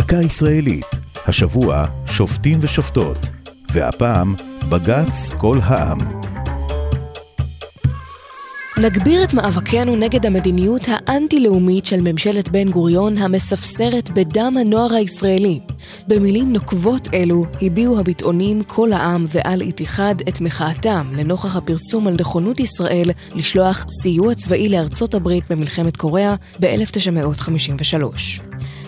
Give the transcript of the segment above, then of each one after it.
דקה ישראלית, השבוע שופטים ושופטות, והפעם בג"ץ כל העם. נגביר את מאבקנו נגד המדיניות האנטי-לאומית של ממשלת בן גוריון המספסרת בדם הנוער הישראלי. במילים נוקבות אלו הביעו הביטאונים כל העם ועל איתיחד את מחאתם לנוכח הפרסום על נכונות ישראל לשלוח סיוע צבאי לארצות הברית במלחמת קוריאה ב-1953.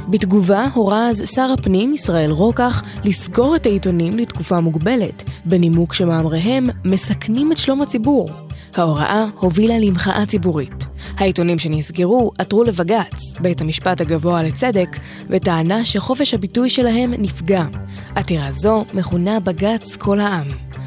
בתגובה הורה אז שר הפנים ישראל רוקח לסגור את העיתונים לתקופה מוגבלת, בנימוק שמאמריהם מסכנים את שלום הציבור. ההוראה הובילה למחאה ציבורית. העיתונים שנסגרו עתרו לבג"ץ, בית המשפט הגבוה לצדק, וטענה שחופש הביטוי שלהם נפגע. עתירה זו מכונה בג"ץ כל העם.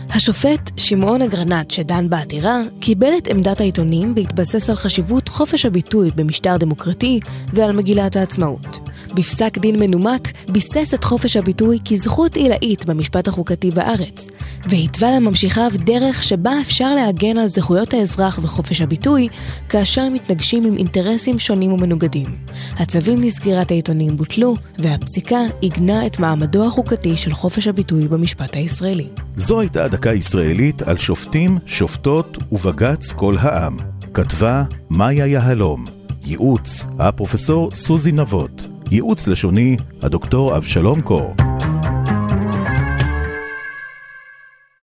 השופט שמעון אגרנט שדן בעתירה קיבל את עמדת העיתונים בהתבסס על חשיבות חופש הביטוי במשטר דמוקרטי ועל מגילת העצמאות. בפסק דין מנומק ביסס את חופש הביטוי כזכות עילאית במשפט החוקתי בארץ, והתווה לממשיכיו דרך שבה אפשר להגן על זכויות האזרח וחופש הביטוי כאשר מתנגשים עם אינטרסים שונים ומנוגדים. הצווים לסגירת העיתונים בוטלו, והפסיקה עיגנה את מעמדו החוקתי של חופש הביטוי במשפט הישראלי. זו הייתה דקה ישראלית על שופטים, שופטות ובג"ץ כל העם. כתבה מאיה יהלום. ייעוץ, הפרופסור סוזי נבות. ייעוץ לשוני, הדוקטור אבשלום קור.